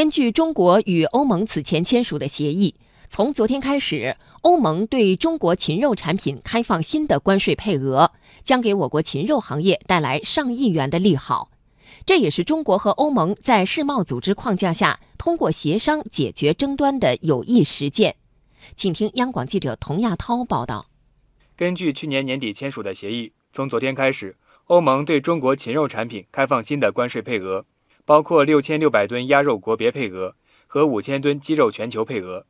根据中国与欧盟此前签署的协议，从昨天开始，欧盟对中国禽肉产品开放新的关税配额，将给我国禽肉行业带来上亿元的利好。这也是中国和欧盟在世贸组织框架下通过协商解决争端的有益实践。请听央广记者童亚涛报道。根据去年年底签署的协议，从昨天开始，欧盟对中国禽肉产品开放新的关税配额，包括六千六百吨鸭肉国别配额和五千吨鸡肉全球配额。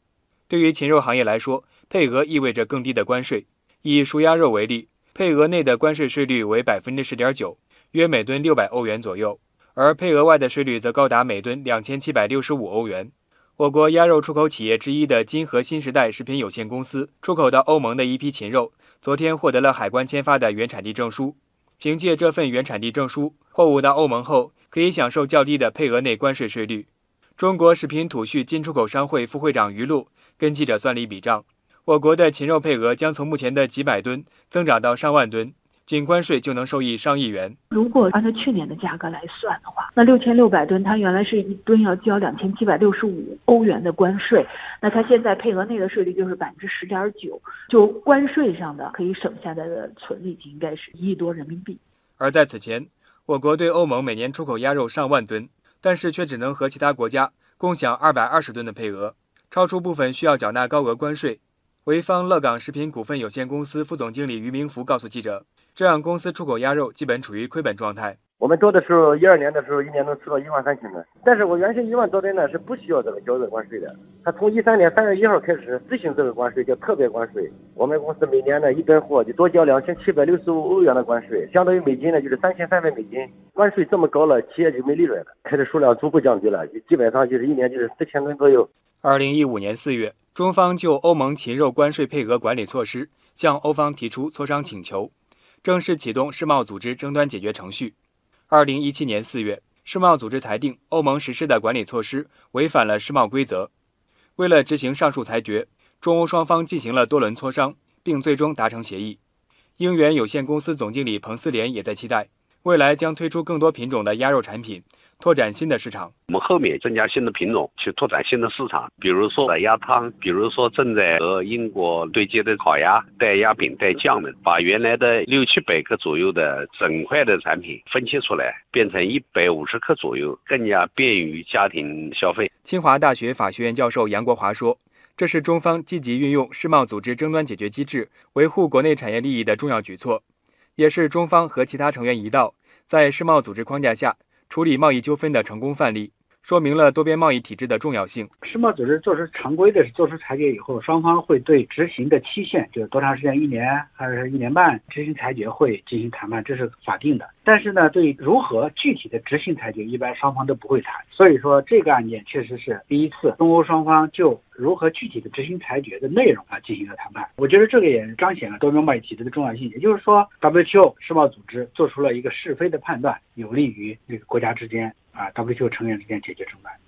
对于禽肉行业来说，配额意味着更低的关税。以熟鸭肉为例，配额内的关税税率为百分之十点九，约每吨六百欧元左右；而配额外的税率则高达每吨两千七百六十五欧元。我国鸭肉出口企业之一的金河新时代食品有限公司出口到欧盟的一批禽肉，昨天获得了海关签发的原产地证书。凭借这份原产地证书，货物到欧盟后可以享受较低的配额内关税税率。中国食品土畜进出口商会副会长于璐跟记者算了一笔账，我国的禽肉配额将从目前的几百吨增长到上万吨。仅关税就能收益上亿元。如果按照去年的价格来算的话，那六千六百吨，它原来是一吨要交两千七百六十五欧元的关税，那它现在配额内的税率就是百分之十点九，就关税上的可以省下来的纯利应该是一亿多人民币。而在此前，我国对欧盟每年出口鸭肉上万吨，但是却只能和其他国家共享二百二十吨的配额，超出部分需要缴纳高额关税。潍坊乐港食品股份有限公司副总经理于明福告诉记者。这样公司出口鸭肉基本处于亏本状态。我们做的时候，一二年的时候，一年能出到一万三千吨，但是我原先一万多吨呢是不需要这个交这个关税的。他从一三年三月一号开始执行这个关税，叫特别关税。我们公司每年呢一吨货就多交两千七百六十五欧元的关税，相当于美金呢就是三千三百美金。关税这么高了，企业就没利润了，开的数量逐步降低了，就基本上就是一年就是四千吨左右。二零一五年四月，中方就欧盟禽肉关税配额管理措施向欧方提出磋商请求。正式启动世贸组织争端解决程序。二零一七年四月，世贸组织裁定欧盟实施的管理措施违反了世贸规则。为了执行上述裁决，中欧双方进行了多轮磋商，并最终达成协议。英元有限公司总经理彭思廉也在期待，未来将推出更多品种的鸭肉产品。拓展新的市场，我们后面增加新的品种，去拓展新的市场，比如说鸭汤，比如说正在和英国对接的烤鸭、带鸭饼、带酱的，把原来的六七百克左右的整块的产品分切出来，变成一百五十克左右，更加便于家庭消费。清华大学法学院教授杨国华说：“这是中方积极运用世贸组织争端解决机制，维护国内产业利益的重要举措，也是中方和其他成员一道，在世贸组织框架下。”处理贸易纠纷的成功范例，说明了多边贸易体制的重要性。世贸组织做出常规的做出裁决以后，双方会对执行的期限，就是多长时间，一年还是一年半，执行裁决会进行谈判，这是法定的。但是呢，对如何具体的执行裁决，一般双方都不会谈。所以说，这个案件确实是第一次，中欧双方就如何具体的执行裁决的内容啊进行了谈判。我觉得这个也彰显了多边贸易体制的重要性。也就是说，WTO 世贸组织做出了一个是非的判断，有利于这个国家之间啊，WTO 成员之间解决争端。